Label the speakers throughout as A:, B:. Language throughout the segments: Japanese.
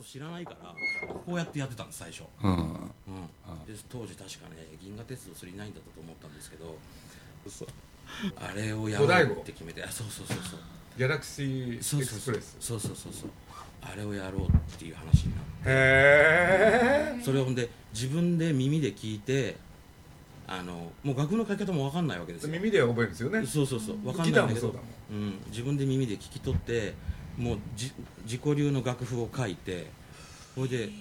A: こと知らないからこうやってやってたんです最初、
B: うん。
A: うん、で当時確かね銀河鉄道999だったと思ったんですけどあれをやろうって決めてあそうそうそうそう。
B: ギャラクシーエク
A: そうそうそう。
B: スプレス
A: そうそうそうそう。あれをやろうっていう話になって。
B: へえ
A: それをほんで自分で耳で聞いてあのもう楽譜の書き方も分かんないわけですよ。
B: 耳では覚えるんですよね。
A: そうそうそう。分かん
B: ギ
A: ないんだけど。
B: ターもそうだもん。
A: うん、自分で耳で聞き取ってもうじ自己流の楽譜を書いてそれでこ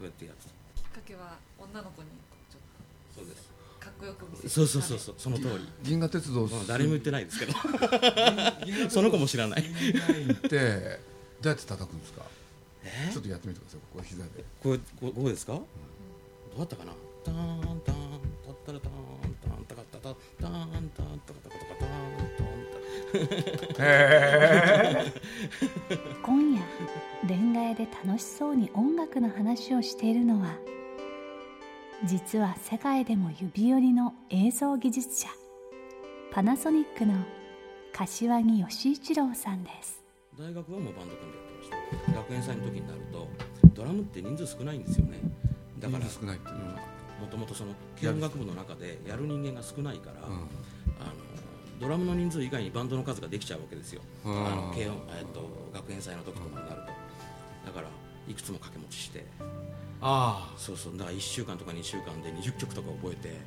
A: うやってやってた
C: きっかけは女の子にちょっ
A: そうです。
C: とかっこよく見せる
A: そうそうそうそうその通り。
B: 銀河鉄道
A: まあ誰も言ってないですけど。その子も知らない。
B: 999ってどうやって叩くんですか
A: え
B: ちょっとやってみてくださいここ膝で
A: これここうですか、どうだったかなターンターンタッタラターンターンタカッタタターンターンタカタカタカターンターンタ
B: へえ
D: 今夜レンガ屋で楽しそうに音楽の話をしているのは実は世界でも指折りの映像技術者パナソニックの柏木義一郎さんです。
A: 大学はもうバンド組んでやってました。学園祭の時になるとドラムって人数少ないんですよね。だから
B: 人数少ないっていうのは。
A: もともとその軽音楽部の中でやる人間が少ないから、
B: うん
A: ドラムの人数以外にバンドの数ができちゃうわけですよ、
B: うん。
A: あの軽音、えっと、学園祭の時とかになると、だからいくつも掛け持ちして。
B: あ
A: そうそう。だから1週間とか2週間で20曲とか覚えて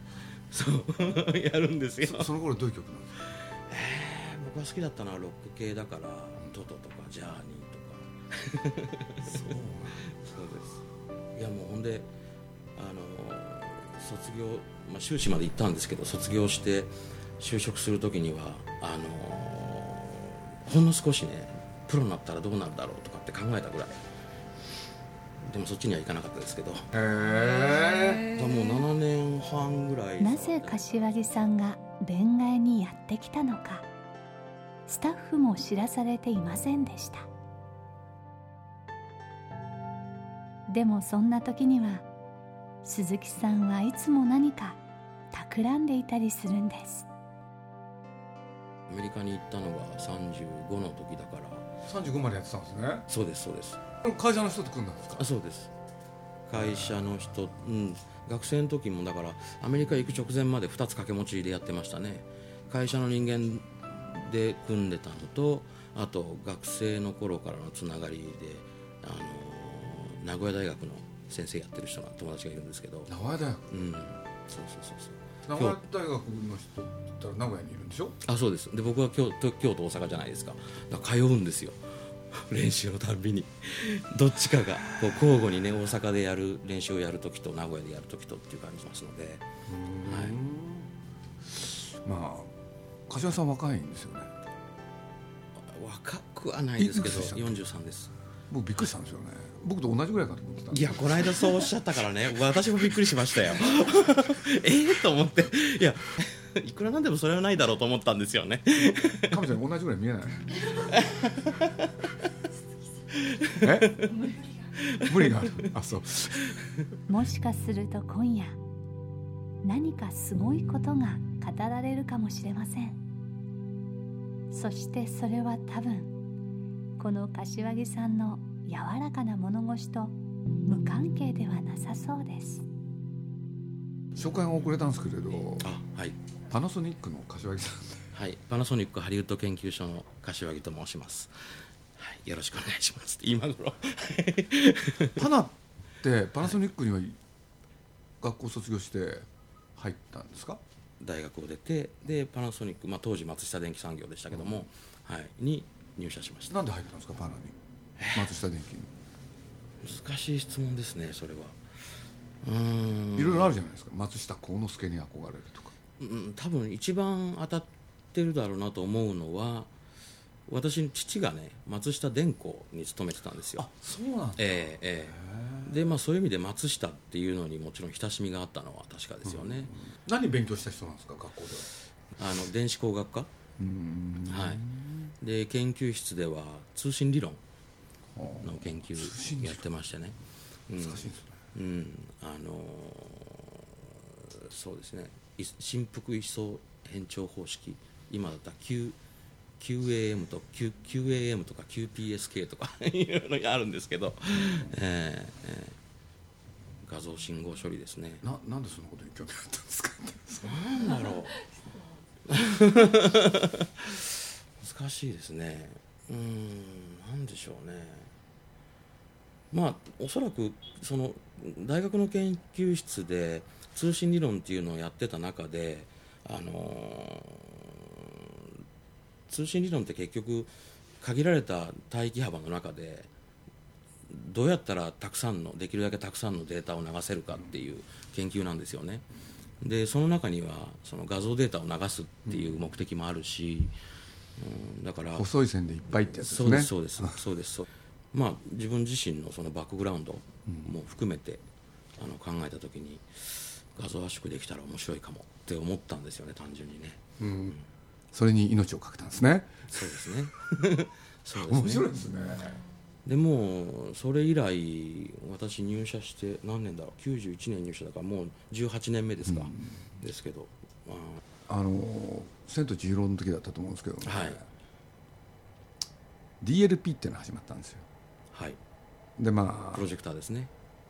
A: そう やるんですよ。
B: あそその頃どういう曲なんですか？
A: えー僕が好きだったのはロック系だからトトとかジャーニーとか。
B: そう
A: そうです。いやもうほんであの卒業、まあ、修士まで行ったんですけど卒業して就職する時にはあのほんの少しねプロになったらどうなるだろうとかって考えたぐらい。でもそっちには行かなかったですけど。
B: へえ
A: もう7年半ぐらい
D: なぜ柏木さんが恋愛にやってきたのか。スタッフも知らされていませんでした。でもそんな時には鈴木さんはいつも何か企んでいたりするんです
A: アメリカに行ったのが35の時だから。
B: 35までやってたんですね。
A: そうですそうです。
B: 会社の人と組んだんですか？
A: あそうです。会社の人、うん、学生の時もだからアメリカ行く直前まで2つ掛け持ちでやってましたね。会社の人間で組んでたのとあと学生の頃からのつながりで、あのー名古屋大学の先生やってる人が友達がいるんですけど、
B: 名古屋大学？
A: うん、そうそうそうそう
B: 名古屋大学の人ったら名古屋にいるんでしょ？
A: あそうです。で僕は京都京都大阪じゃないですか。だから通うんですよ。練習のたんびに。どっちかがこう交互にね大阪でやる練習をやるときと名古屋でやるときとっていう感じしますので。
B: まあ柏さん若いんですよね。
A: 若くはないですけど
B: いくつでしたっけ
A: ？43です。
B: 僕びっくりしたんですよね僕と同じぐらいかと思ってた。
A: いやこの間そうおっしゃったからね。私もびっくりしましたよ。ええと思って。いや いくらなんでもそれはないだろうと思ったんですよね。
B: カメちゃん同じぐらい見えない？え？無理がある。あそう。
D: もしかすると今夜何かすごいことが語られるかもしれません。そしてそれは多分この柏木さんの柔らかな物腰と無関係ではなさそうです
B: 紹介が遅れたんですけれど
A: あはい
B: パナソニックの柏木さん
A: はい、パナソニックハリウッド研究所の柏木と申します。はい、よろしくお願いします。今頃。
B: パナってパナソニックには学校卒業して入ったんですか？
A: 大学を出て、で、パナソニック、まあ、当時松下電器産業でしたけども。はい、に入社しました。
B: なんで入ったんですかパナに？松下電器に。
A: 難しい質問ですね、それは。うーん。
B: いろいろあるじゃないですか。松下幸之助に憧れるとか。
A: うん、多分一番当たってるだろうなと思うのは私の父がね松下電工に勤めてたんですよ。
B: そうなんだ。
A: ええええ。でまあそういう意味で松下っていうのにもちろん親しみがあったのは確かですよね、
B: 何勉強した人なんですか学校では？
A: あの電子工学科？
B: うん
A: はい。で研究室では通信理論
B: あー
A: の研究やってましてね。うん。
B: 難しいですね。
A: うん。あのーそうですね。い振幅位相変調方式。今だったら Q QAM と Q QAM とか QPSK とか いろいろあるんですけど、えーえー。画像信号処理ですね。
B: ななんでそんなことに興味あったんですか？
A: なんだろう。難しいですね。うーん。なんでしょうねまあおそらくその大学の研究室で通信理論っていうのをやってた中であのー通信理論って結局限られた帯域幅の中でどうやったらたくさんのできるだけたくさんのデータを流せるかっていう研究なんですよね。でその中にはその画像データを流すっていう目的もあるし、うん、だから
B: 細い線でいっぱいってやつですね。
A: そうですそうですそうですまあ自分自身のそのバックグラウンドも含めて、あの考えた時に画像圧縮できたら面白いかもって思ったんですよね単純にね。
B: うん。それに命をかけたんですね。
A: そうですね。そうですね。
B: 面白いですね。
A: でもそれ以来私入社して何年だろう。91年入社だからもう18年目ですか、ですけど、あ。
B: あの「千と千尋」の時だったと思うんですけどね、
A: はい。
B: DLP っていうのが始まったんですよ
A: はい。
B: でまあ
A: プロジェクターですね。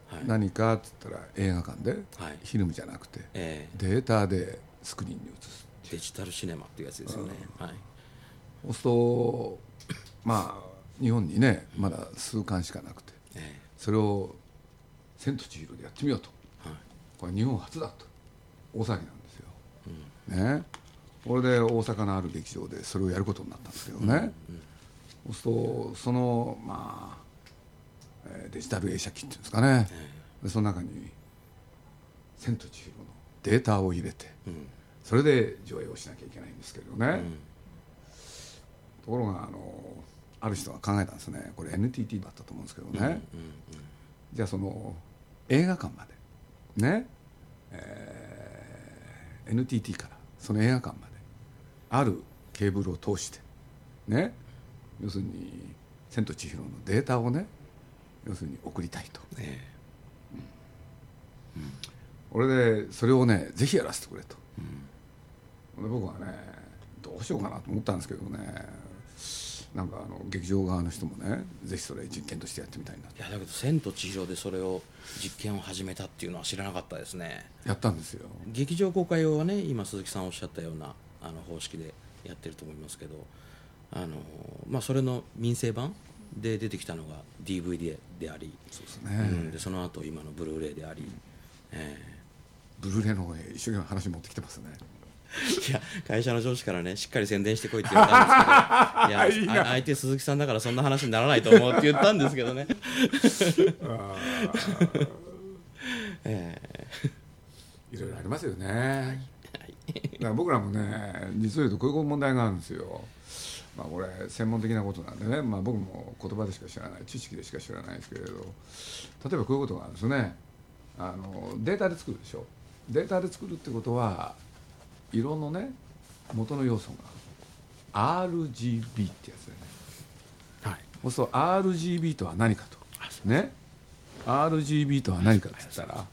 A: はい。
B: 何かっつったら映画館で
A: はい。
B: フィルムじゃなくて
A: え
B: データでスクリーンに映す
A: ーデジタルシネマっていうやつですよね、はい。
B: そうするとまあ日本にねまだ数巻しかなくて
A: え
B: それを「千と千尋」でやってみようと。
A: ーはい。
B: これ日本初だと。大騒ぎなんですよ、ね。これで大阪のある劇場でそれをやることになったんですけどね、そうするとそのまあ、えーデジタル映写機っていうんですかね、でその中に「千と千尋」のデータを入れて
A: うん。
B: それで上映をしなきゃいけないんですけどね、
A: うん。
B: ところがあのある人が考えたんですね。これ NTT だったと思うんですけどね、じゃあその映画館までね、えー NTT からその映画館まであるケーブルを通してね。要するに「千と千尋」のデータをね要するに送りたいと。
A: え
B: 俺でそれをねぜひやらせてくれと、で僕はねどうしようかなと思ったんですけどねなんかあの劇場側の人もねぜひそれ実験としてやってみたいな
A: いやだけど「千と千尋」でそれを実験を始めたっていうのは知らなかったですね。
B: やったんですよ。
A: 劇場公開用はね今鈴木さんおっしゃったようなあの方式でやってると思いますけどあの、まあ、それの民生版で出てきたのが DVD であり
B: そうですね、
A: うん、でその後今のブルーレイであり、え
B: ブルーレイの方へ一生懸命話持ってきてますね。
A: ー いや会社の上司からねしっかり宣伝してこいって言われたんですけど いや。相手鈴木さんだからそんな話にならないと思うって言ったんですけどね、え
B: いろいろありますよね、だから僕らもね実を言うとこういう問題があるんですよまあこれ専門的なことなんでね、まあ、僕も言葉でしか知らない知識でしか知らないですけれど。例えばこういうことがあるんですね。あのデータで作るでしょ。データで作るってことは色のね元の要素が RGB ってやつだよね。
A: ーはい。
B: そうすると RGB とは何かと。ね。RGB とは何かって言ったら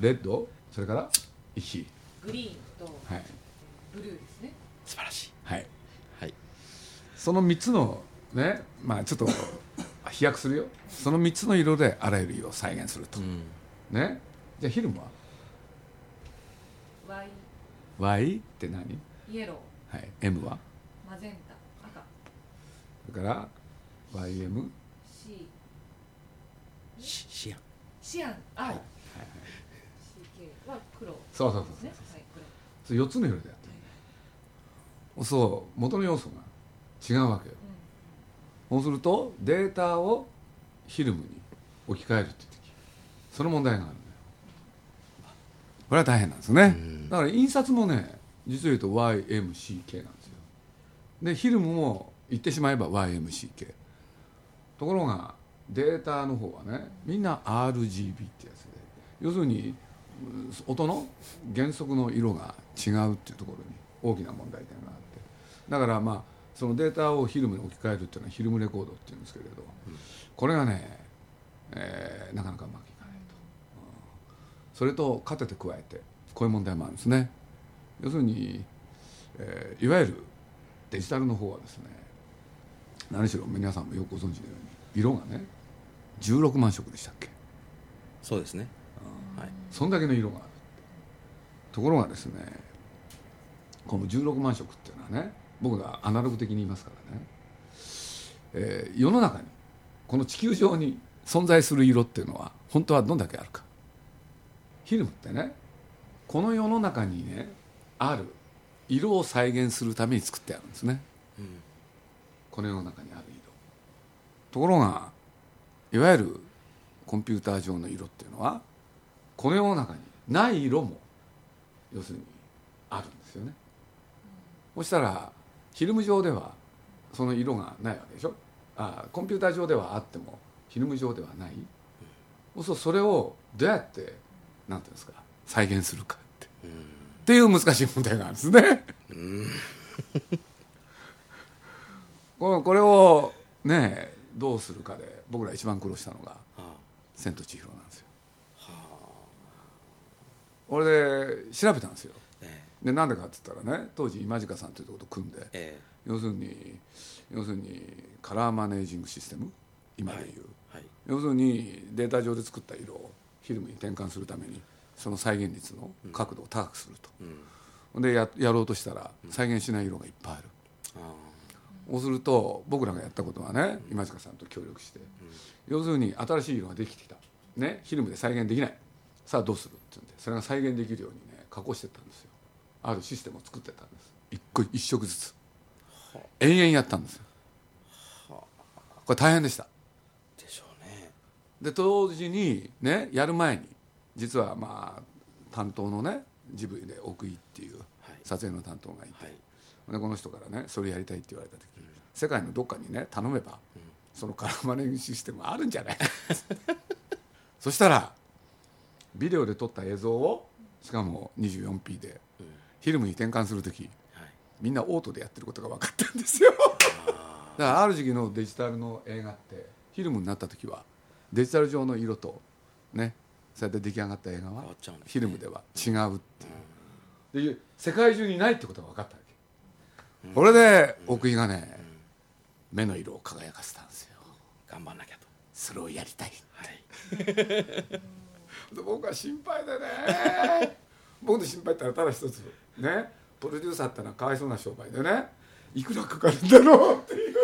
B: レッドそれから石。
C: グリーンと
B: はい。
C: ブルーですね。
A: 素晴らしい、
B: その3つのねまあちょっと飛躍するよ。その3つの色であらゆる色を再現すると、
A: うん。
B: ね？じゃあフィルムは？
C: ワイ。
B: Y って何、
C: イエロ
B: はい、M は？
C: ーマゼンタ。赤。
B: それから YM
C: シ
A: しシアン。
C: シアン。青、
B: はい。はい。
C: CK は黒。で
B: そうそうそう
C: すね。はい黒。
B: そう4つの色でやってる。そう。元の要素が違うわけよ。そうするとデータをフィルムに置き換えるって時その問題があるんだよ。これは大変なんですね、だから印刷もね実を言うと YMCK なんですよ。でフィルムも言ってしまえば YMCK ところがデータの方はねみんな RGB ってやつで。要するにうん音の原則の色が違うっていうところに大きな問題点があって。だからまあそのデータをフィルムに置き換えるっていうのはフィルムレコードっていうんですけれど、これがね、えーなかなかうまくいかないと、うん。それと勝てて加えてこういう問題もあるんですね。要するに、えーいわゆるデジタルの方はですね何しろ皆さんもよくご存知のように色がね16万色でしたっけ。
A: そうですね。はい。
B: そんだけの色があるところがですねこの16万色っていうのはね僕がアナログ的に言いますからね、えー世の中にこの地球上に存在する色っていうのは本当はどんだけあるか。フィルムってねこの世の中にねある色を再現するために作ってあるんですね、この世の中にある色。ところがいわゆるコンピューター上の色っていうのはこの世の中にない色も要するにあるんですよね。そしたらフィルム上ではその色がないわけでしょ？あコンピューター上ではあってもフィルム上ではない。そうするとそれをどうやってなんていうんですか再現するかって。っていう難しい問題があるんですね。これこれをねどうするかで僕ら一番苦労したのが
A: あ「
B: 千と千尋」なんですよ。俺で調べたんですよ。
A: え
B: でなんでかって言ったらね当時今近さんというところと組んで
A: ええ。
B: 要するに要するにカラーマネージングシステム今でいう、
A: えはい。
B: 要するにデータ上で作った色をフィルムに転換するためにその再現率の角度を高くすると、
A: うん。
B: でややろうとしたら再現しない色がいっぱいある、
A: あ
B: そうすると僕らがやったことはね今近さんと協力して、要するに新しい色ができてきた、ね、フィルムで再現できない。さあどうするって言うんでそれが再現できるようにね加工してったんですよあるシステムを作ってったんです。一個一色ずつ。延々やったんですよ。これ大変でした。
A: あでしょうね。
B: で同時にねやる前に実はまあ担当のねジブリで奥井っていう
A: はい。
B: 撮影の担当がいて、
A: はい。
B: でこの人からねそれやりたいって言われた時、世界のどっかにね頼めば、そのカラーマネージングシステムあるんじゃない？そしたらビデオで撮った映像をしかも 24p でフィルムに転換する時
A: はい。
B: みんなオートでやってることが分かったんですよ。だからある時期のデジタルの映画ってフィルムになった時はデジタル上の色とねそうやって出来上がった映画はフィルムでは違うっていう。で世界中にないってことが分かったわけ。これで奥井がね目の色を輝かせたんですよ。
A: 頑張んなきゃと。
B: それをやりたい
A: はい。
B: で僕は心配でね僕の心配ってのはただ一つね。プロデューサーってのはかわいそうな商売でね。いくらかかるんだろう。っていう。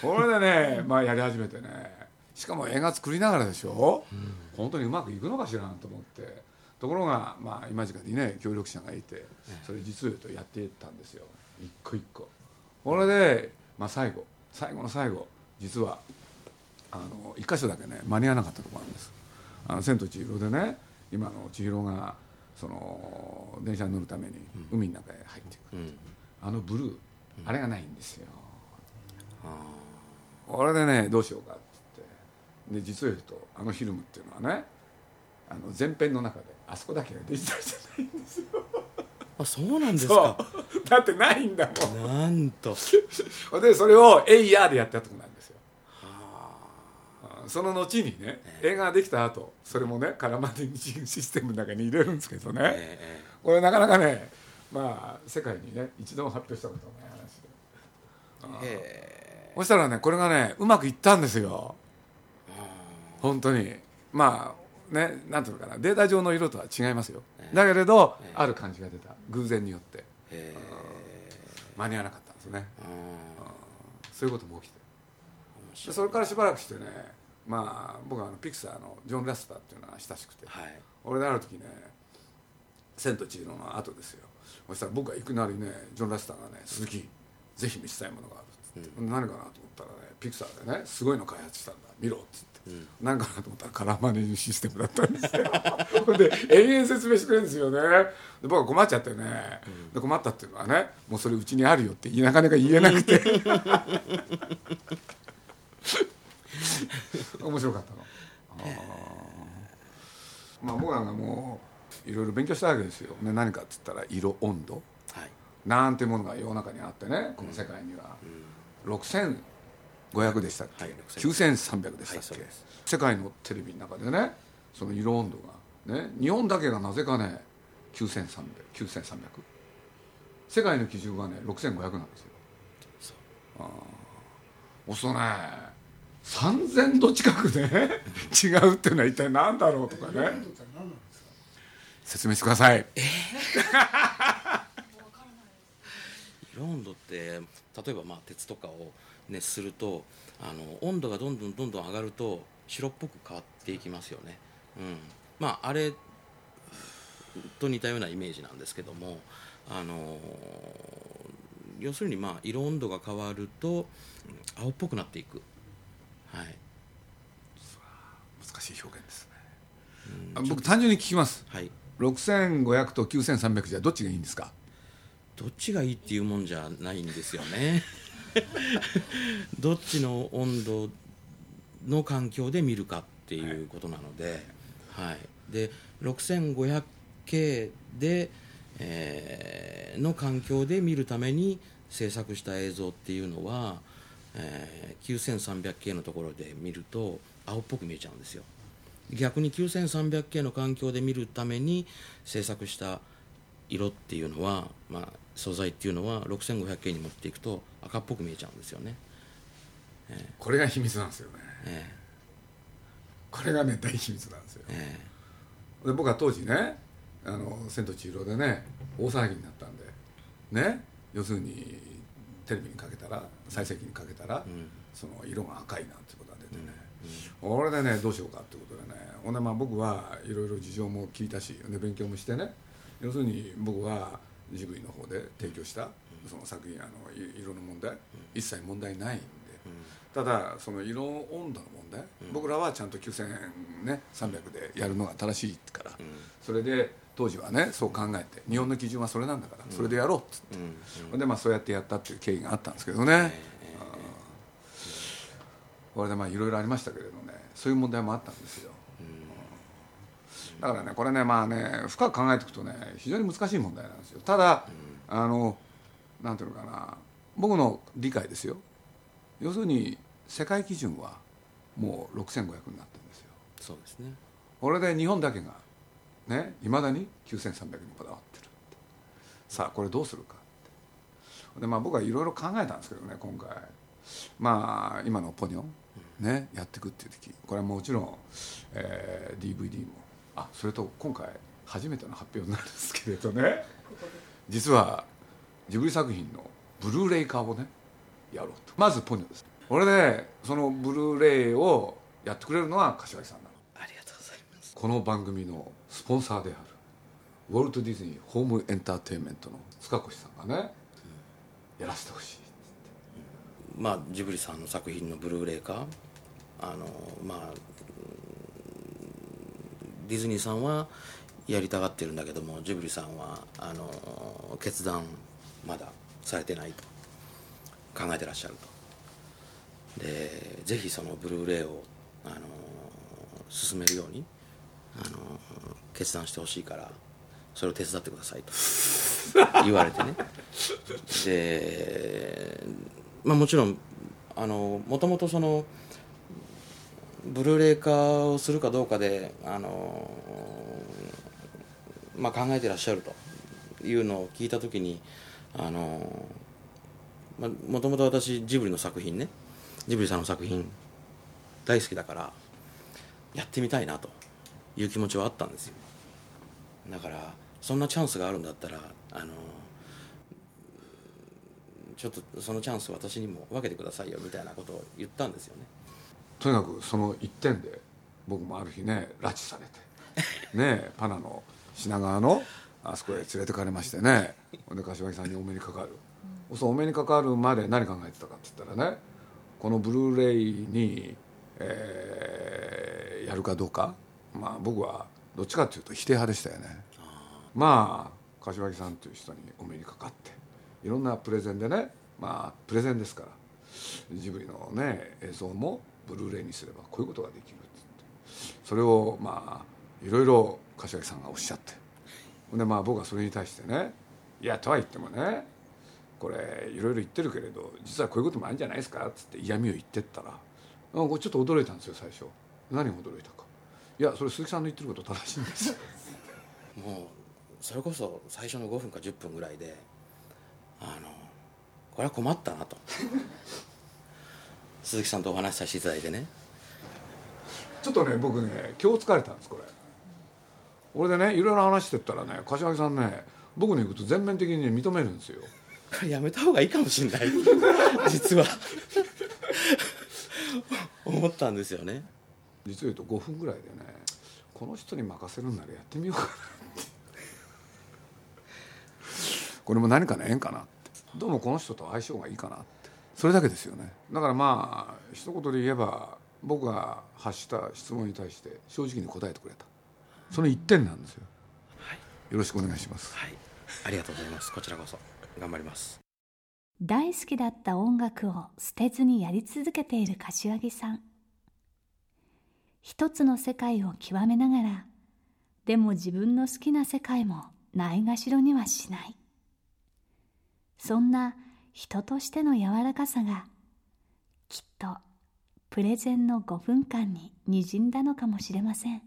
B: これでねまあやり始めてね。しかも映画作りながらでしょ。う、本当にうまくいくのかしらと思って。ところがまあ今時間にね協力者がいてそれ実を言うとやっていったんですよ。一個一個。これで、まあ、最後。最後の最後。実はあの一箇所だけね間に合わなかったところなんです「あの千と千尋」でね今の千尋がその電車に乗るために海の中へ入っていく、
A: うん。
B: あのブルー、あれがないんですよ。
A: あ
B: これでねどうしようかって言って。で実を言うとあのフィルムっていうのはねあの前編の中であそこだけがデジタルじゃないんですよ。
A: ああそうなんです
B: そ
A: か
B: う。だってないんだもん。
A: なんと。
B: でそれを「エイヤー」でやったとこなんですよ。
A: は
B: あその後にね映画ができた後それもねカラマディングシステムの中に入れるんですけど
A: あ
B: ね。
A: ええ
B: これなかなかねまあ世界にね一度も発表したことない話で。
A: ええ。
B: そしたらねこれがねうまくいったんですよ。
A: あ
B: 本当に。まあねなんていうのかな。データ上の色とは違いますよ。
A: ええ。
B: だけれど、
A: ええ。
B: ある感じが出た。偶然によって。
A: ええ。
B: 間に合わなかったんですね。
A: あ
B: そういうことも起きて。それからしばらくしてねまあ僕はあのピクサーのジョン・ラスターっていうのは親しくて、
A: はい。
B: 俺である時ね「千と千尋」の後ですよ。そしたら僕がいきなりねジョン・ラスターがね「鈴木ぜひ見せたいものがある」っつって。何かなと思ったらねピクサーでねすごいの開発したんだ。見ろっつって、何かなと思ったらカラーマネージシステムだったんですよ。で延々説明してくれるんですよね。で僕は困っちゃってね、で困ったっていうのはねもうそれうちにあるよってなかなか言えなくて 面白かったの。あー。まあ僕なんかもういろいろ勉強したわけですよ、ね、何かっつったら色温度。
A: はい。
B: なんてものが世の中にあってねこの世界には、6500でしたっけ、
A: はい
B: 9300でしたっけ、
A: はい
B: 世界のテレビの中でねその色温度がね日本だけがなぜかね9300 9300世界の基準はね6500なんですよ。ああそうするとね3000度近くね 違うっていうのは一体何だろうとかね。説明してください。
A: 色温度って例えばまあ鉄とかを熱するとあの温度がどんどんどんどん上がると白っぽく変わっていきますよね、うん、まああれと似たようなイメージなんですけどもあの要するにまあ色温度が変わると青っぽくなっていく。はい。
B: 難しい表現ですね。あ僕単純に聞きます。
A: はい。
B: 6500と9300じゃどっちがいいんですか？
A: どっちがいいっていうもんじゃないんですよね。どっちの温度の環境で見るかっていうことなので、はい、で 6500K で、えーの環境で見るために制作した映像っていうのは、えー 9300K のところで見ると青っぽく見えちゃうんですよ。逆に 9300K の環境で見るために制作した色っていうのは、まあ、素材っていうのは 6500K に持っていくと赤っぽく見えちゃうんですよね、
B: これが秘密なんですよね。
A: え
B: これがね大秘密なんですよ。
A: ええ
B: で僕は当時ね「あの千と千尋」でね大騒ぎになったんでね要するにテレビにかけたら再生機にかけたら、
A: ん。
B: その色が赤いなんてことが出てね、これでねどうしようかってことでねほんでまあ僕はいろいろ事情も聞いたしで勉強もしてね要するに僕はジブリの方で提供したその作品あのい色の問題一切問題ないんで、ただその色温度の問題、僕らはちゃんと9300ね300でやるのが正しいから、それで当時はねそう考えて日本の基準はそれなんだから、それでやろうっつって、でまあそうやってやったっていう経緯があったんですけどね、これでまあいろいろありましたけれどねそういう問題もあったんですよ、だからねこれねまあね深く考えていくとね非常に難しい問題なんですよ。ただ、あのなんていうのかな僕の理解ですよ。要するに世界基準はもう6500になってるんですよ。
A: そうですね。
B: これで日本だけがねいまだに9300にこだわってるって。さあこれどうするかって。でまあ僕はいろいろ考えたんですけどね今回。まあ今のポニョンねやっていくっていう時。これはもちろん、えー DVD も。あそれと今回初めての発表になるんですけれどね。実はジブリ作品のブルーレイ化をねやろうと。まずポニョです。これでそのブルーレイをやってくれるのは柏木さんなの。
A: ありがとうございます。
B: この番組のスポンサーである。ウォルト・ディズニー・ホーム・エンターテインメントの塚越さんがね、やらせてほしい
A: まあジブリさんの作品のブルーレイ化あのまあディズニーさんはやりたがってるんだけどもジブリさんはあの決断まだされてないと考えてらっしゃると。でぜひそのブルーレイをあの進めるようにあの決断してほしいからそれを手伝ってくださいと。言われてね。でまあもちろんもともとそのブルーレイ化をするかどうかであの、まあ、考えてらっしゃると。いうのを聞いた時にあのもともと私ジブリの作品ね。ジブリさんの作品大好きだからやってみたいなと。いう気持ちはあったんですよ。だからそんなチャンスがあるんだったらあのちょっとそのチャンス私にも分けてくださいよみたいなことを言ったんですよね。
B: とにかくその一点で僕もある日ね拉致されて ねパナの品川のあそこへ連れてかれましてねで柏木さんにお目にかかる。そうお目にかかるまで何考えてたかって言ったらねこのブルーレイに、えーやるかどうかまあ僕はどっちかっていうと否定派でしたよね。まあ柏木さんという人にお目にかかっていろんなプレゼンでねまあプレゼンですからジブリのね映像もブルーレイにすればこういうことができるってそれをまあいろいろ柏木さんがおっしゃってでまあ僕はそれに対してねいやとは言ってもねこれいろいろ言ってるけれど実はこういうこともあるんじゃないですかっつって嫌味を言ってったらちょっと驚いたんですよ最初。何が驚いたか。いやそれ鈴木さんの言ってること正しいんです。よ
A: もうそれこそ最初の5分か10分ぐらいであのこれは困ったなと。鈴木さんとお話しさせていただいてね。
B: ちょっとね僕ね今日疲れたんですこれ。俺でねいろいろ話してったらね柏木さんね僕の言うこと全面的にね認めるんですよ。
A: やめた方がいいかもしれない。実は。思ったんですよね
B: 実を言うと5分ぐらいでねこの人に任せるんならやってみようかなって。これも何かの縁かなって。どうもこの人と相性がいいかなって。それだけですよね。だからまあ一言で言えば僕が発した質問に対して正直に答えてくれた。その一点なんですよ。
A: はい、
B: よろしくお願いします。
A: はい、ありがとうございます。こちらこそ。頑張ります。
D: 大好きだった音楽を捨てずにやり続けている柏木さん一つの世界を極めながらでも自分の好きな世界もないがしろにはしない。そんな人としての柔らかさがきっとプレゼンの5分間ににじんだのかもしれません。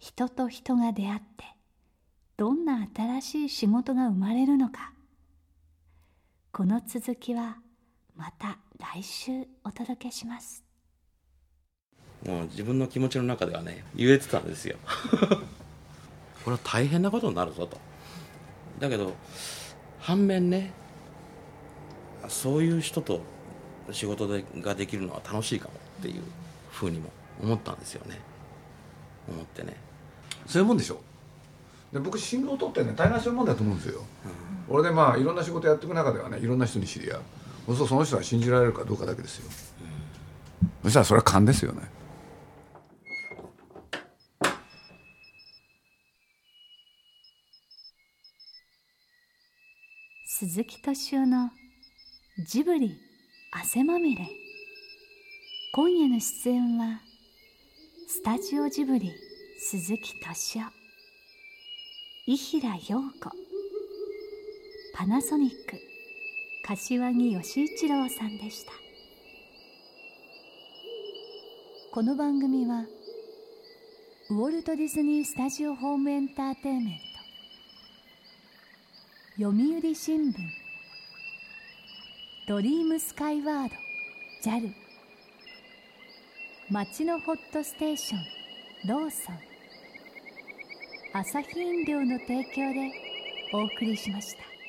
D: 人と人が出会ってどんな新しい仕事が生まれるのか。この続きはまた来週お届けします。
A: もう自分の気持ちの中ではね言えてたんですよ。これは大変なことになるぞと。だけど反面ねそういう人と仕事でができるのは楽しいかもっていうふうにも思ったんですよね。思ってね。
B: そういうもんでしょ。で僕新郎とってね大概そういうもんだと思うんですよ、俺でまあいろんな仕事やっていく中ではねいろんな人に知り合う。そうその人は信じられるかどうかだけですよ、そしたらそれは勘ですよね
D: 鈴木敏夫のジブリ汗まみれ。今夜の出演はスタジオジブリ鈴木敏夫伊平陽子パナソニック柏木義一郎さんでした。この番組はウォルト・ディズニー・スタジオ・ホーム・エンターテインメント読売新聞。ドリームスカイワード。JAL 町のホットステーション。ローソン。アサヒ飲料の提供でお送りしました。